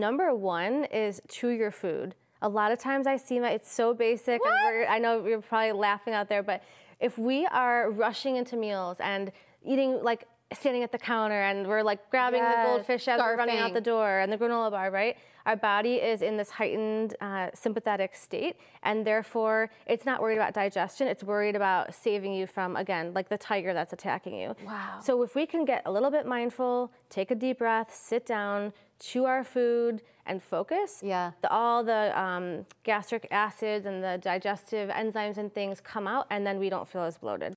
number one is chew your food. A lot of times I see my, it's so basic. and I know you're probably laughing out there, but if we are rushing into meals and eating like standing at the counter and we're like grabbing Yes, the goldfish as we're running out the door and the granola bar, right? Our body is in this heightened uh, sympathetic state, and therefore it's not worried about digestion. It's worried about saving you from, again, like the tiger that's attacking you. Wow. So if we can get a little bit mindful, take a deep breath, sit down, chew our food, and focus, Yeah. the, all the um, gastric acids and the digestive enzymes and things come out, and then we don't feel as bloated.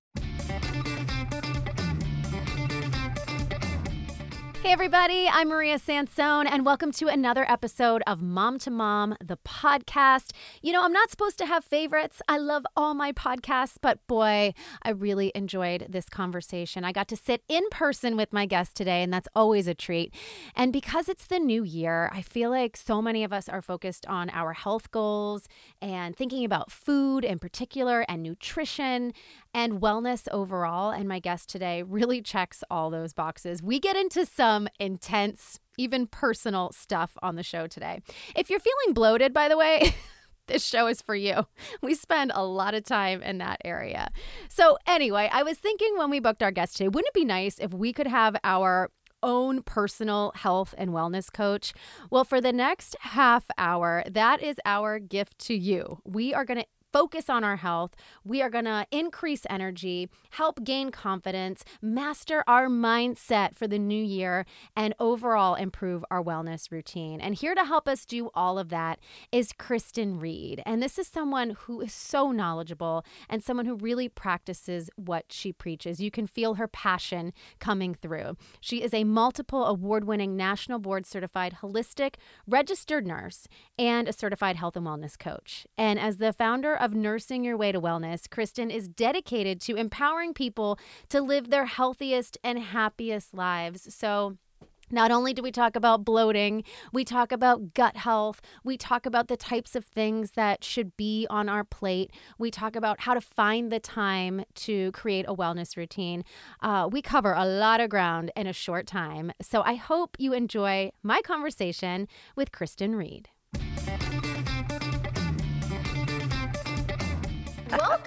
Hey, everybody, I'm Maria Sansone, and welcome to another episode of Mom to Mom, the podcast. You know, I'm not supposed to have favorites. I love all my podcasts, but boy, I really enjoyed this conversation. I got to sit in person with my guest today, and that's always a treat. And because it's the new year, I feel like so many of us are focused on our health goals and thinking about food in particular and nutrition and wellness overall. And my guest today really checks all those boxes. We get into some intense, even personal stuff on the show today. If you're feeling bloated, by the way, this show is for you. We spend a lot of time in that area. So, anyway, I was thinking when we booked our guest today, wouldn't it be nice if we could have our own personal health and wellness coach? Well, for the next half hour, that is our gift to you. We are going to focus on our health. We are going to increase energy, help gain confidence, master our mindset for the new year, and overall improve our wellness routine. And here to help us do all of that is Kristen Reed. And this is someone who is so knowledgeable and someone who really practices what she preaches. You can feel her passion coming through. She is a multiple award winning national board certified holistic registered nurse and a certified health and wellness coach. And as the founder of Nursing Your Way to Wellness, Kristen is dedicated to empowering people to live their healthiest and happiest lives. So, not only do we talk about bloating, we talk about gut health, we talk about the types of things that should be on our plate, we talk about how to find the time to create a wellness routine. Uh, we cover a lot of ground in a short time. So I hope you enjoy my conversation with Kristen Reed. Welcome.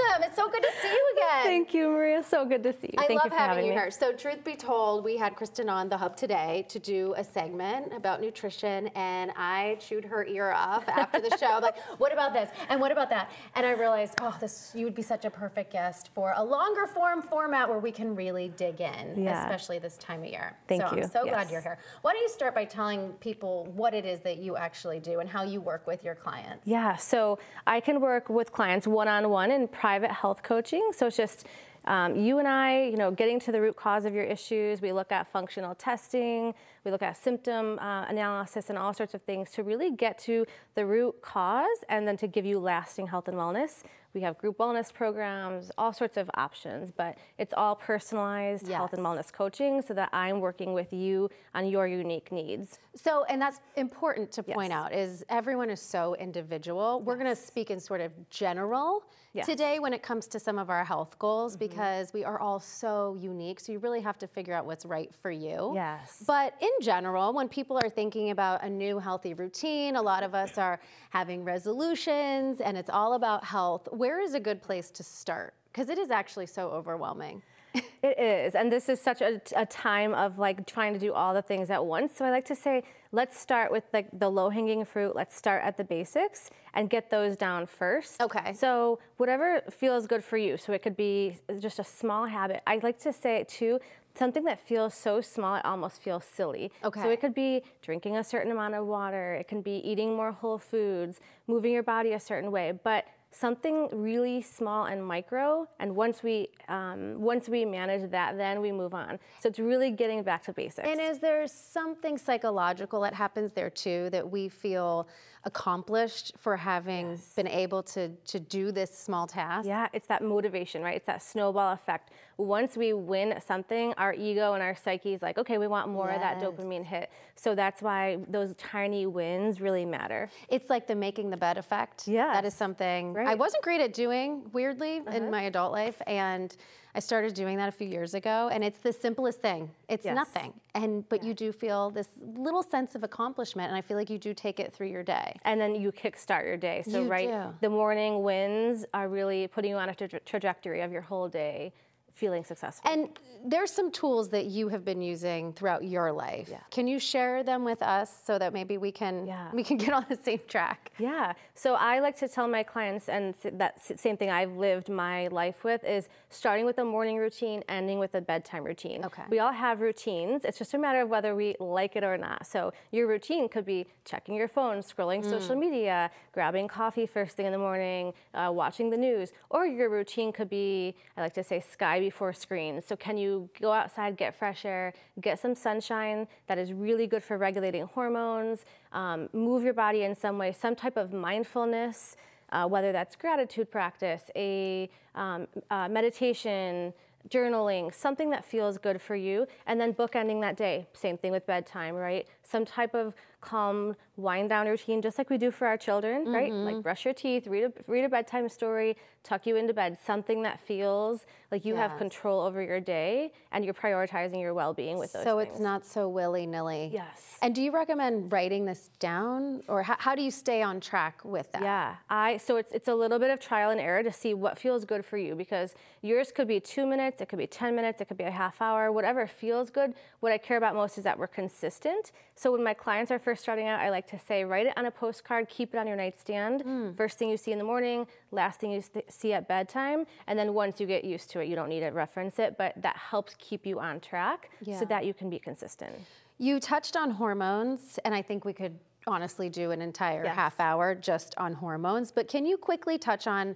So good to see you again. Thank you, Maria. So good to see you. I Thank love you for having, having you me. here. So, truth be told, we had Kristen on the hub today to do a segment about nutrition, and I chewed her ear off after the show. Like, what about this? And what about that? And I realized, oh, this you would be such a perfect guest for a longer form format where we can really dig in, Yeah. especially this time of year. Thank so you. I'm so glad you're here. Why don't you start by telling people what it is that you actually do and how you work with your clients? Yeah, so I can work with clients one on one in private health coaching. So it's just um, you and I, you know, getting to the root cause of your issues. We look at functional testing, we look at symptom uh, analysis, and all sorts of things to really get to the root cause and then to give you lasting health and wellness. We have group wellness programs, all sorts of options, but it's all personalized health and wellness coaching so that I'm working with you on your unique needs. So, and that's important to point Yes. out is everyone is so individual. We're going to speak in sort of general Yes. Mm-hmm. today when it comes to some of our health goals because we are all so unique. So you really have to figure out what's right for you. Yes. But in general, when people are thinking about a new healthy routine, a lot of us are having resolutions and it's all about health. Where is a good place to start? Because it is actually so overwhelming. It is, and this is such a, a time of like trying to do all the things at once. So I like to say, let's start with like the low hanging fruit. Let's start at the basics and get those down first. Okay. So whatever feels good for you. So it could be just a small habit. I like to say it too. Something that feels so small, it almost feels silly. Okay. So it could be drinking a certain amount of water. It can be eating more whole foods, moving your body a certain way. But something really small and micro and once we um, once we manage that then we move on. So it's really getting back to basics. And is there something psychological that happens there too that we feel accomplished for having been able to to do this small task? yeah it's that motivation right it's that snowball effect once we win something, our ego and our psyche is like, okay, we want more of that dopamine hit. So that's why those tiny wins really matter. It's like the making the bed effect. Yeah. That is something I Right. Uh-huh. wasn't great at doing, weirdly, in my adult life. And I started doing that a few years ago. And it's the simplest thing. It's Yes. nothing. And but you do feel this little sense of accomplishment. And I feel like you do take it through your day. and then you kickstart your day. So You right, do. the morning wins are really putting you on a tra- trajectory of your whole day, feeling successful. And there's some tools that you have been using throughout your life. Can you share them with us so that maybe we can Yeah. we can get on the same track? Yeah. So I like to tell my clients, and that same thing I've lived my life with is starting with a morning routine, ending with a bedtime routine. Okay. We all have routines. It's just a matter of whether we like it or not. So your routine could be checking your phone, scrolling social media, grabbing coffee first thing in the morning, uh, watching the news, or your routine could be, I like to say, sky before screens. So can you go outside, get fresh air, get some sunshine that is really good for regulating hormones, um, move your body in some way, some type of mindfulness, uh, whether that's gratitude practice, a um, uh, meditation, journaling, something that feels good for you, and then bookending that day. Same thing with bedtime, right? Some type of calm wind down routine, just like we do for our children, right? Like mm-hmm. brush your teeth, read a, read a bedtime story, tuck you into bed, something that feels like you have control over your day and you're prioritizing your well being with those So things. it's not so willy nilly. Yes. And do you recommend writing this down, or how, how do you stay on track with that? Yeah, I so it's it's a little bit of trial and error to see what feels good for you because yours could be two minutes, it could be ten minutes, it could be a half hour, whatever feels good. What I care about most is that we're consistent. So when my clients are first starting out, I like to say write it on a postcard, keep it on your nightstand. Mm. First thing you see in the morning, last thing you st- see at bedtime, and then once you get used to it, you don't need to reference it, but that helps keep you on track Yeah. so that you can be consistent. You touched on hormones, and I think we could honestly do an entire Yes. half hour just on hormones. But can you quickly touch on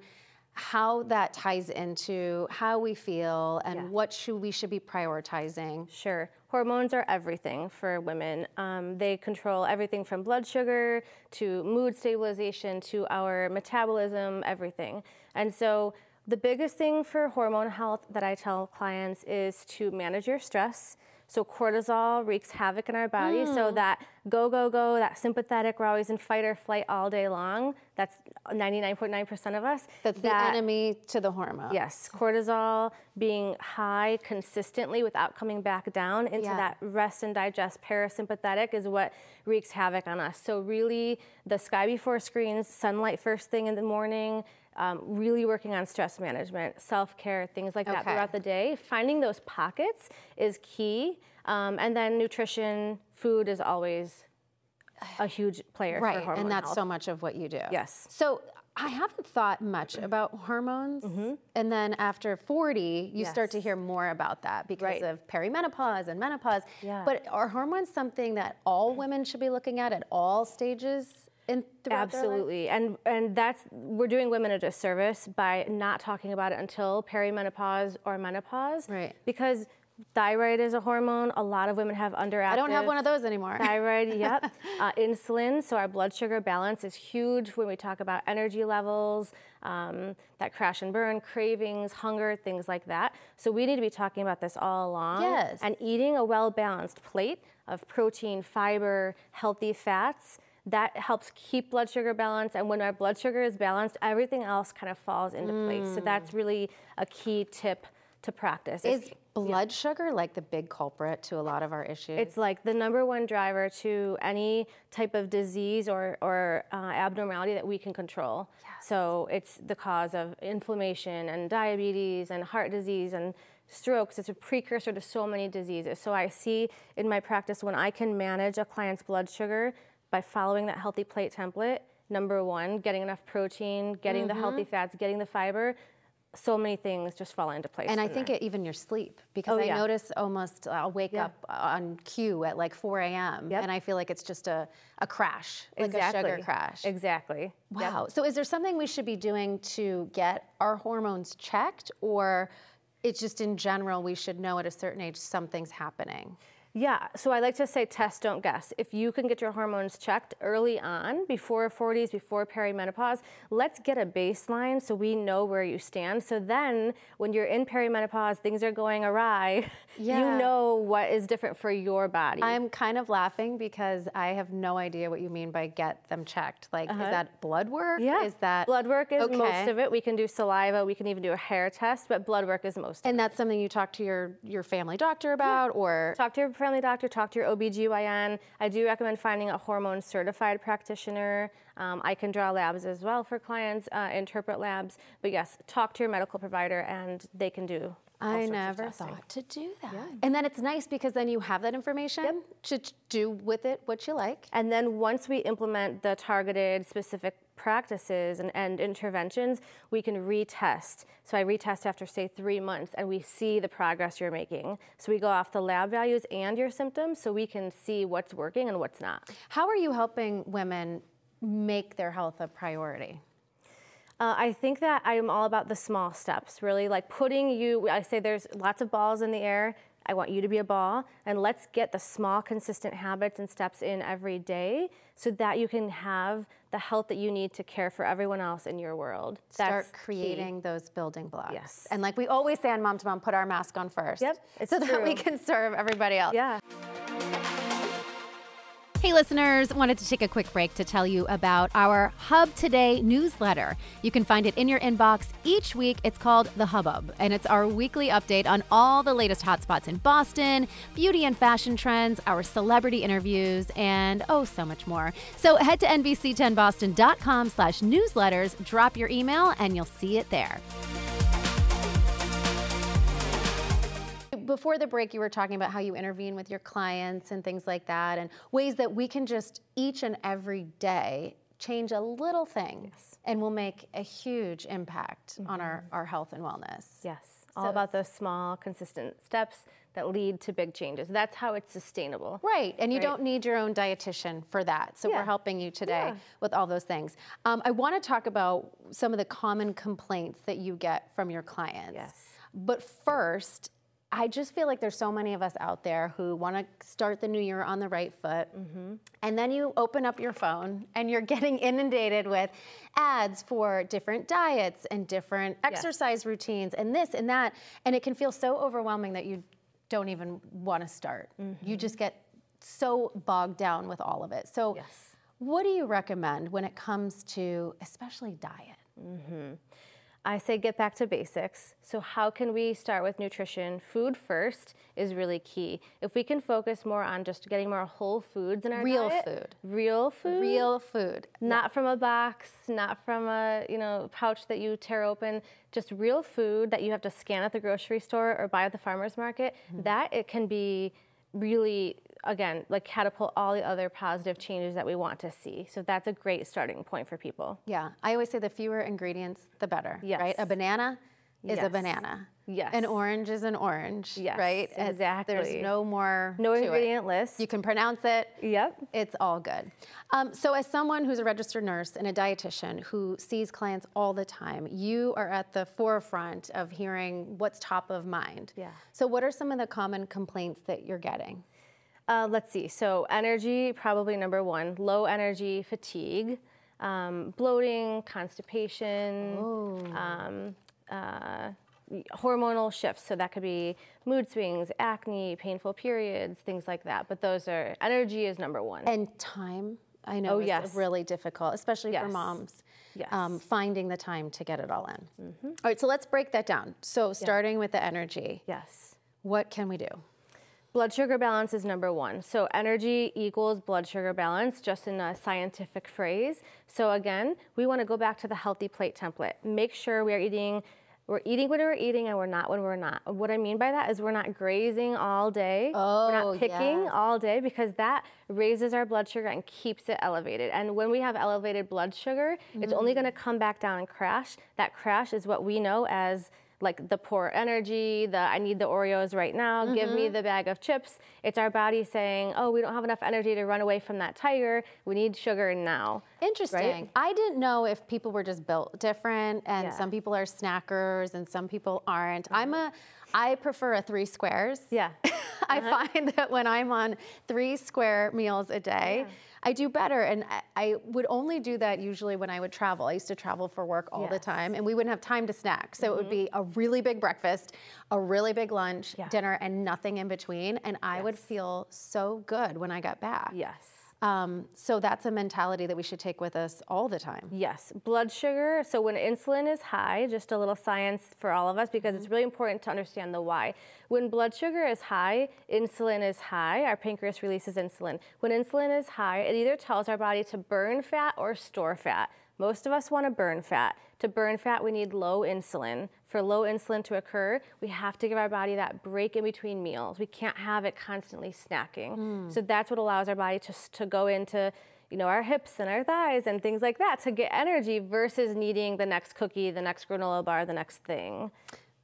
how that ties into how we feel and Yeah. what should we should be prioritizing? Sure. Hormones are everything for women. Um, they control everything from blood sugar to mood stabilization to our metabolism, everything. And so, the biggest thing for hormone health that I tell clients is to manage your stress. So, cortisol wreaks havoc in our body. Hmm. So, that go, go, go, that sympathetic, we're always in fight or flight all day long. That's 99.9% of us. That's the enemy to the hormone. Yes, cortisol being high consistently without coming back down into Yeah. that rest and digest parasympathetic is what wreaks havoc on us. So, really, the sky before screens, sunlight first thing in the morning, um, really working on stress management, self care, things like that Okay. throughout the day. Finding those pockets is key. Um, and then nutrition, food is always a huge player for Right, and that's health. so much of what you do. Yes. So I haven't thought much about hormones, and then after 40, you start to Mm-hmm. Hear more about that because Right. of perimenopause and menopause. Yeah. But are hormones something that all women should be looking at at all stages in throughout their life? Absolutely, and and that's we're doing women a disservice by not talking about it until perimenopause or menopause. Right. Because thyroid is a hormone. A lot of women have underactive. I don't have one of those anymore. Thyroid, yep. Uh, insulin, so our blood sugar balance is huge when we talk about energy levels, um, that crash and burn, cravings, hunger, things like that. So we need to be talking about this all along. Yes. And eating a well balanced plate of protein, fiber, healthy fats. That helps keep blood sugar balanced, and when our blood sugar is balanced, everything else kind of falls into place. So that's really a key tip to practice. If- Is blood sugar like the big culprit to a lot of our issues? It's like the number one driver to any type of disease or, or uh, abnormality that we can control. So it's the cause of inflammation and diabetes and heart disease and strokes. It's a precursor to so many diseases. So I see in my practice when I can manage a client's blood sugar by following that healthy plate template, number one, getting enough protein, getting the healthy mm-hmm. fats, getting the fiber, so many things just fall into place. and I think it, even your sleep, because Oh, I yeah. notice almost uh, I'll wake Yeah. up uh, on cue at like 4 a.m. Yep. and I feel like it's just a, a crash, like exactly. a sugar crash. Exactly. Yep. Wow. So is there something we should be doing to get our hormones checked or it's just in general we should know at a certain age something's happening? Yeah, so I like to say test, don't guess. If you can get your hormones checked early on, before 40s, before perimenopause, let's get a baseline so we know where you stand. So then when you're in perimenopause, things are going awry, Yeah. you know what is different for your body. I'm kind of laughing because I have no idea what you mean by get them checked. Like, is uh-huh. that blood work? yeah, Is that blood work is Okay. most of it. We can do saliva, we can even do a hair test, but blood work is most of it. And that's something you talk to your your family doctor about, or Talk to your family doctor, talk to your OBGYN. I do recommend finding a hormone certified practitioner. Um, I can draw labs as well for clients, uh, interpret labs. But yes, talk to your medical provider and they can do. I never thought to do that. And then it's nice because then you have that information to do with it what you like. And then once we implement the targeted specific practices and, and interventions, we can retest. So I retest after, say, three months, and we see the progress you're making. So we go off the lab values and your symptoms so we can see what's working and what's not. How are you helping women make their health a priority? Uh, I think that I am all about the small steps, really, like putting you, I say there's lots of balls in the air. I want you to be a ball, and let's get the small, consistent habits and steps in every day so that you can have the health that you need to care for everyone else in your world. Start That's key. creating those building blocks. Yes. And like we always say on Mom to Mom, put our mask on first. Yep, it's so that we can serve everybody else. Yeah. Hey, listeners, wanted to take a quick break to tell you about our Hub Today newsletter. You can find it in your inbox each week. It's called The Hubbub, and it's our weekly update on all the latest hotspots in Boston, beauty and fashion trends, our celebrity interviews, and oh, so much more. So head to nbc10boston.com slash newsletters, drop your email, and you'll see it there. Before the break, you were talking about how you intervene with your clients and things like that, and ways that we can just each and every day change a little thing and will make a huge impact on our, our health and wellness. Yes. All about those small, consistent steps that lead to big changes. That's how it's sustainable. Right, and you Right. don't need your own dietitian for that. So we're helping you today Yeah. with all those things. Um, I want to talk about some of the common complaints that you get from your clients. Yes. But first, I just feel like there's so many of us out there who want to start the new year on the right foot. Mm-hmm. And then you open up your phone and you're getting inundated with ads for different diets and different exercise routines and this and that. And it can feel so overwhelming that you don't even want to start. You just get so bogged down with all of it. So, Yes. what do you recommend when it comes to especially diet? I say get back to basics. So, how can we start with nutrition? Food first is really key. If we can focus more on just getting more whole foods in our Real diet, food. real food, Real food. not from a box, not from a you know pouch that you tear open. Just real food that you have to scan at the grocery store or buy at the farmers market. Mm-hmm. That it can be really again like catapult all the other positive changes that we want to see. So that's a great starting point for people. Yeah, I always say the fewer ingredients, the better. Yes. Right? A banana is a banana. Yes. An orange is an orange. Yes, Right? It's- exactly. There's no more. No to it. ingredient list. You can pronounce it. Yep. It's all good. Um, so, as someone who's a registered nurse and a dietitian who sees clients all the time, you are at the forefront of hearing what's top of mind. Yeah. So, what are some of the common complaints that you're getting? Uh, let's see. So energy, probably number one. Low energy, fatigue, um, bloating, constipation, um, uh, hormonal shifts. So that could be mood swings, acne, painful periods, things like that. But those are energy is number one. And time, I know, Oh, is yes. really difficult, especially for moms. Yes. Um, finding the time to get it all in. All right, so let's break that down. So, starting with the energy, yes. what can we do? Blood sugar balance is number one. So energy equals blood sugar balance, just in a scientific phrase. So again, we want to go back to the healthy plate template. Make sure we are eating. We're eating when we're eating and we're not when we're not. What I mean by that is we're not grazing all day. Oh, we're Oh, not picking yes. all day because that raises our blood sugar and keeps it elevated. And when we have elevated blood sugar, it's only mm. going to come back down and crash. That crash is what we know as like the poor energy, the I need the Oreos right now, give me Mm-hmm. the bag of chips. It's our body saying, oh, we don't have enough energy to run away from that tiger. We need sugar now. Interesting. I didn't know if people were just built different and Yeah. some people are snackers and some people aren't. I'm a I prefer a 3 squares. Yeah. I find that when I'm on 3 square meals a day, I do better and I, I would only do that usually when I would travel. I used to travel for work all the Yes. Mm-hmm. time and we wouldn't have time to snack. So it would be a really big breakfast, a really big lunch, Yeah. dinner and nothing in between and I would feel so good when I got back. Yes. Um, so that's a mentality that we should take with us all the time. Yes, blood sugar. So when insulin is high, just a little science for all of us because it's really important to understand the why. When blood sugar is high, insulin is high, our pancreas releases insulin. When insulin is high, it either tells our body to burn fat or store fat. Most of us want to burn fat. To burn fat, we need low insulin. For low insulin to occur, we have to give our body that break in between meals. We can't have it constantly snacking. Hmm. So that's what allows our body to, to go into you know, our hips and our thighs and things like that to get energy versus needing the next cookie, the next granola bar, the next thing.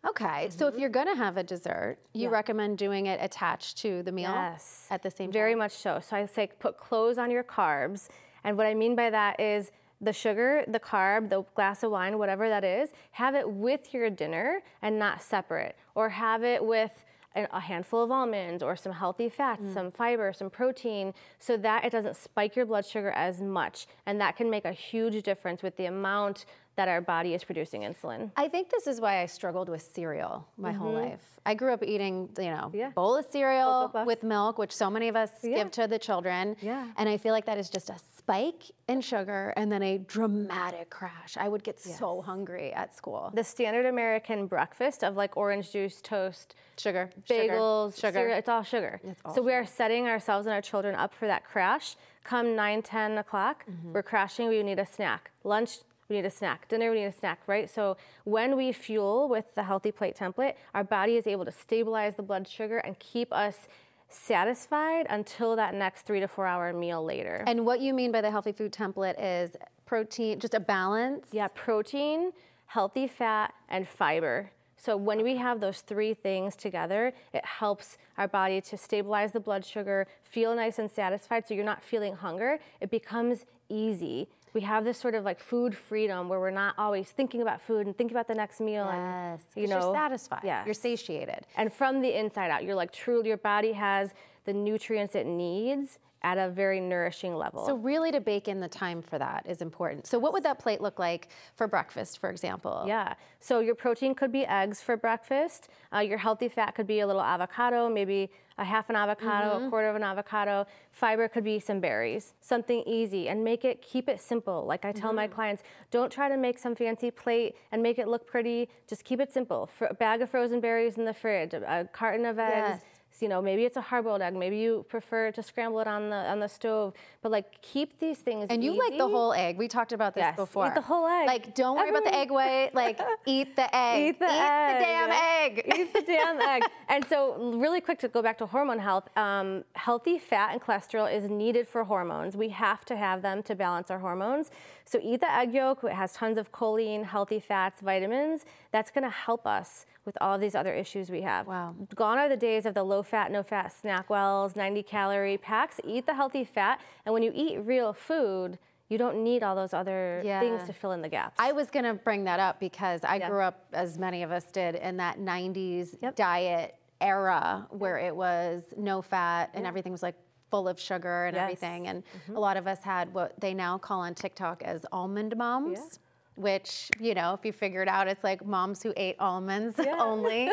Okay, so if mm-hmm. you're gonna have a dessert, you recommend doing it attached to the meal Yes. at the same Very much so. So I say put clothes on your carbs. And what I mean by that is the sugar, the carb, the glass of wine, whatever that is, have it with your dinner and not separate. Or have it with a handful of almonds or some healthy fats, Mm. some fiber, some protein, so that it doesn't spike your blood sugar as much. And that can make a huge difference with the amount that our body is producing insulin. I think this is why I struggled with cereal my whole life. I grew up eating, you know, Mm-hmm. Yeah. bowl of cereal with milk, which so many of us Yeah. give to the children. Yeah. And I feel like that is just a spike in sugar and then a dramatic crash. I would get so hungry at school. The standard American breakfast of like orange juice, toast, Sugar, bagels, sugar. cereal, it's all sugar. all so we are setting ourselves and our children up for that crash. Come 9, 10 o'clock, Mm-hmm. we're crashing, we need a snack. Lunch, we need a snack. Dinner, we need a snack, right? So when we fuel with the healthy plate template, our body is able to stabilize the blood sugar and keep us satisfied until that next three to four hour meal later. And what you mean by the healthy food template is protein, just a balance. Yeah, protein, healthy fat, and fiber. So when we have those three things together, it helps our body to stabilize the blood sugar, feel nice and satisfied so you're not feeling hunger. It becomes easy. We have this sort of like food freedom where we're not always thinking about food and thinking about the next meal Yes, and you know you're satisfied. Yes. You're satiated. And from the inside out, you're like truly your body has the nutrients it needs at a very nourishing level. So really to bake in the time for that is important. So what would that plate look like for breakfast, for example? Yeah. So your protein could be eggs for breakfast. Uh, your healthy fat could be a little avocado, maybe a half an avocado, a quarter of an avocado. Fiber could be some berries, something easy, and make it keep it simple. Like I tell my clients, don't try to make some fancy plate and make it look pretty. Just keep it simple. Fr- a bag of frozen berries in the fridge, a, a carton of eggs. Yes. You know, maybe it's a hard-boiled egg. Maybe you prefer to scramble it on the on the stove. But like, keep these things. And you like the whole egg. We talked about this Yes, eat before. the whole egg. Like, don't worry about the egg white. Like, eat the egg. Eat the egg. damn egg. Eat the damn egg. And so, really quick to go back to hormone health, um, healthy fat and cholesterol is needed for hormones. We have to have them to balance our hormones. So, eat the egg yolk. It has tons of choline, healthy fats, vitamins. That's going to help us with all of these other issues we have. Wow. Gone are the days of the low fat, no fat SnackWell's, 90 calorie packs. Eat the healthy fat. And when you eat real food, you don't need all those other things to fill in the gaps. I was going to bring that up because I Yeah. grew up, as many of us did, in that 90s Yep. diet era where it was no fat and everything was like full of sugar and Yes. everything. And a lot of us had what they now call on TikTok as almond moms. Which, you know, if you figure it out, it's like moms who ate almonds only.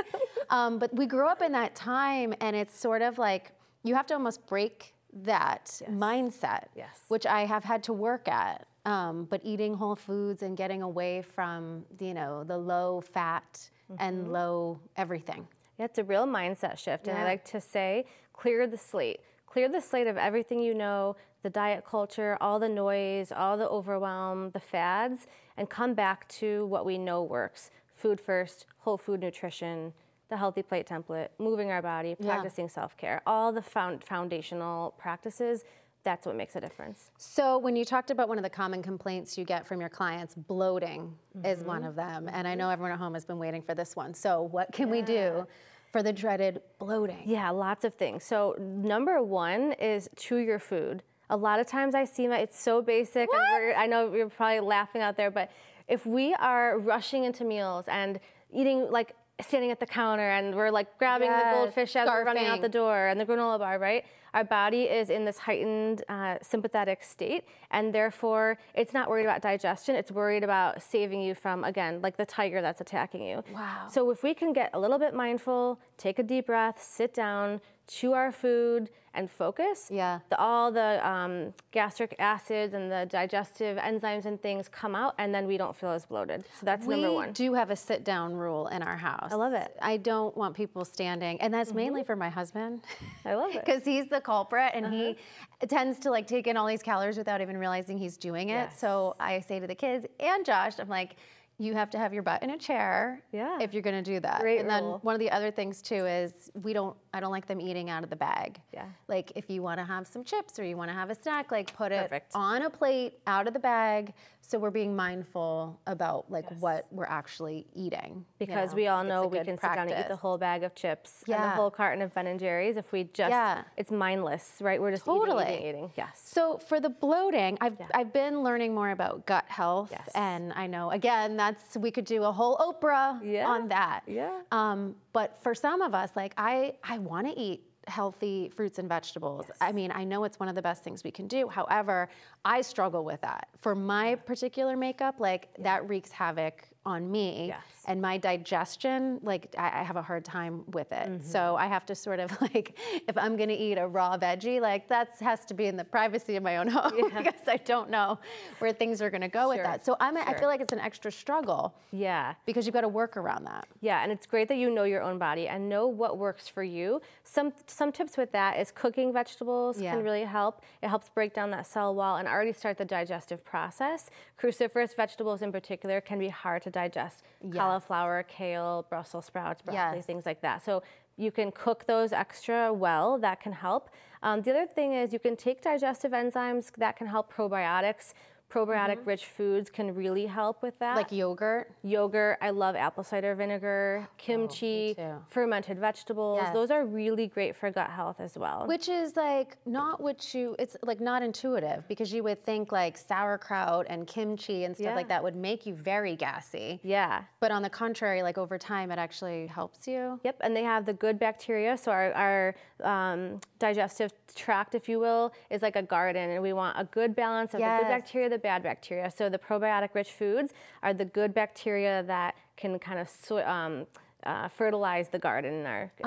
um, but we grew up in that time, and it's sort of like you have to almost break that mindset, Yes. which I have had to work at. Um, but eating whole foods and getting away from, you know, the low fat and low everything. Yeah, it's a real mindset shift. And I like to say, clear the slate. Clear the slate of everything you know, the diet culture, all the noise, all the overwhelm, the fads, and come back to what we know works. Food first, whole food nutrition, the healthy plate template, moving our body, Yeah. practicing self care, all the found foundational practices that's what makes a difference. So when you talked about one of the common complaints you get from your clients, bloating is mm-hmm. one of them. And I mm-hmm. know everyone at home has been waiting for this one. So what can we do for the dreaded bloating? Yeah, lots of things. So number one is chew your food. A lot of times I see my, it's so basic. and we're- I know you're probably laughing out there, but if we are rushing into meals and eating like standing at the counter and we're like grabbing the goldfish as we're running out the door and the granola bar, right? Our body is in this heightened uh, sympathetic state, and therefore it's not worried about digestion. It's worried about saving you from, again, like the tiger that's attacking you. Wow. So if we can get a little bit mindful, take a deep breath, sit down, chew our food, and focus, Yeah. the, all the um, gastric acids and the digestive enzymes and things come out, and then we don't feel as bloated. So that's we number one. We do have a sit down rule in our house. I love it. I don't want people standing, and that's mainly for my husband. I love it. Because he's the culprit and he Uh-huh. tends to like take in all these calories without even realizing he's doing it. So I say to the kids and Josh, I'm like, you have to have your butt in a chair Yeah. if you're gonna do that. Great and then rule. one of the other things too is we don't I don't like them eating out of the bag. Yeah. Like if you wanna have some chips or you wanna have a snack, like put it Perfect. on a plate out of the bag. So we're being mindful about like what we're actually eating. you because know? we all know we can sit down and eat the whole bag of chips and the whole carton of Ben and Jerry's if we just Yeah. it's mindless, right? We're just Totally. eating, eating, eating. Yes. So for the bloating, I've I've been learning more about gut health, Yes. and I know again that's we could do a whole Oprah Yeah. on that. Yeah. Um, but for some of us, like I I want to eat healthy fruits and vegetables. I mean, I know it's one of the best things we can do. However, I struggle with that. For my particular makeup, like that wreaks havoc on me Yes. and my digestion like I, I have a hard time with it Mm-hmm. so i have to sort of like if i'm going to eat a raw veggie like that has to be in the privacy of my own home because i don't know where things are going to go with that so i'm i sure. feel like it's an extra struggle Yeah. because you've got to work around that Yeah, and it's great that you know your own body and know what works for you. Some some tips with that is cooking vegetables Yeah. can really help. It helps break down that cell wall and already start the digestive process. Cruciferous vegetables in particular can be hard to digest. Cauliflower, kale, Brussels sprouts, broccoli, Yes. things like that. So you can cook those extra well. That can help. Um, the other thing is you can take digestive enzymes that can help probiotics. Probiotic-rich foods can really help with that like yogurt yogurt. I love apple cider vinegar, kimchi, too. fermented vegetables. Yes. Those are really great for gut health as well. which is like not what you it's like not intuitive because you would think like sauerkraut and kimchi and stuff Yeah. like that would make you very gassy yeah. but on the contrary like over time it actually helps you Yep, and they have the good bacteria. So our, our um, digestive tract, if you will, is like a garden, and we want a good balance of the good bacteria, the bad bacteria. So the probiotic-rich foods are the good bacteria that can kind of um, uh, fertilize the garden in our. in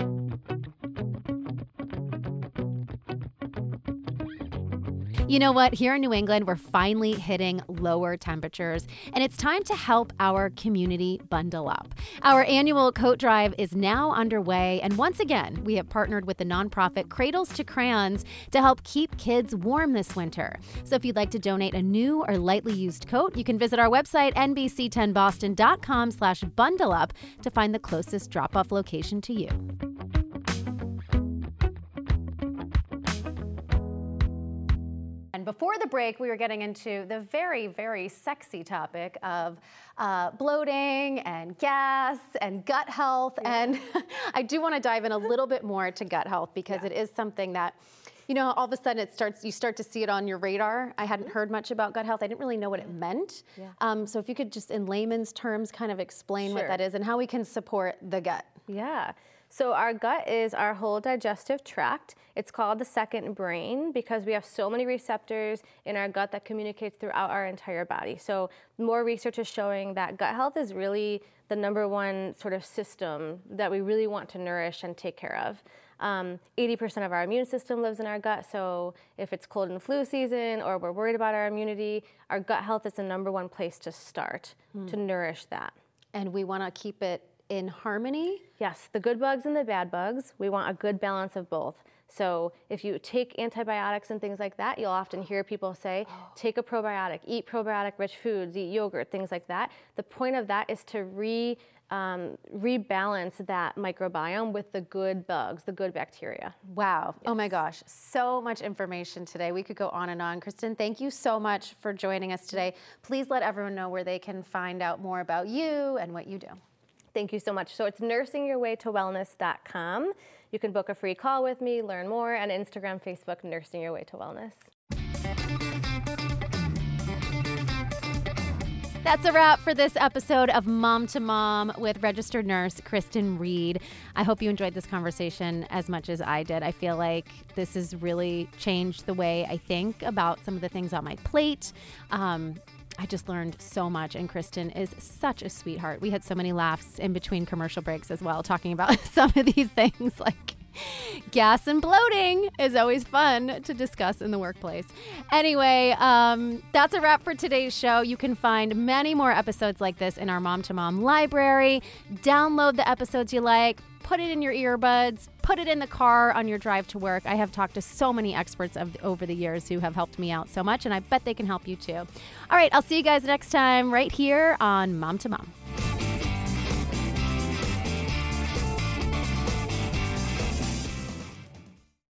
our You know what? Here in New England, we're finally hitting lower temperatures, and it's time to help our community bundle up. Our annual coat drive is now underway, and once again, we have partnered with the nonprofit Cradles to Crayons to help keep kids warm this winter. So if you'd like to donate a new or lightly used coat, you can visit our website, nbc10boston.com slash bundle up to find the closest drop-off location to you. Before the break, we were getting into the very, very sexy topic of uh, bloating and gas and gut health. And I do want to dive in a little bit more to gut health because it is something that, you know, all of a sudden it starts, you start to see it on your radar. I hadn't heard much about gut health. I didn't really know what it meant. Um, so if you could just, in layman's terms, kind of explain what that is and how we can support the gut. Yeah. So our gut is our whole digestive tract. It's called the second brain because we have so many receptors in our gut that communicates throughout our entire body. So more research is showing that gut health is really the number one sort of system that we really want to nourish and take care of. Um, 80% of our immune system lives in our gut, so if it's cold and flu season or we're worried about our immunity, our gut health is the number one place to start to nourish that. And we want to keep it in harmony. Yes, the good bugs and the bad bugs. We want a good balance of both. So if you take antibiotics and things like that, you'll often hear people say, take a probiotic, eat probiotic rich foods, eat yogurt, things like that. The point of that is to re um, rebalance that microbiome with the good bugs, the good bacteria. Wow. Yes. Oh my gosh. So much information today. We could go on and on. Kristen, thank you so much for joining us today. Please let everyone know where they can find out more about you and what you do. Thank you so much. So it's nursingyourwaytowellness.com. You can book a free call with me, learn more, and Instagram, Facebook, Nursing Your Way to Wellness. That's a wrap for this episode of Mom to Mom with registered nurse Kristen Reed. I hope you enjoyed this conversation as much as I did. I feel like this has really changed the way I think about some of the things on my plate. Um, I just learned so much, and Kristen is such a sweetheart. We had so many laughs in between commercial breaks as well, talking about some of these things like gas and bloating is always fun to discuss in the workplace. Anyway, um, that's a wrap for today's show. You can find many more episodes like this in our Mom to Mom library. Download the episodes you like, put it in your earbuds, put it in the car on your drive to work. I have talked to so many experts of, over the years who have helped me out so much, and I bet they can help you too. All right, I'll see you guys next time right here on Mom to Mom.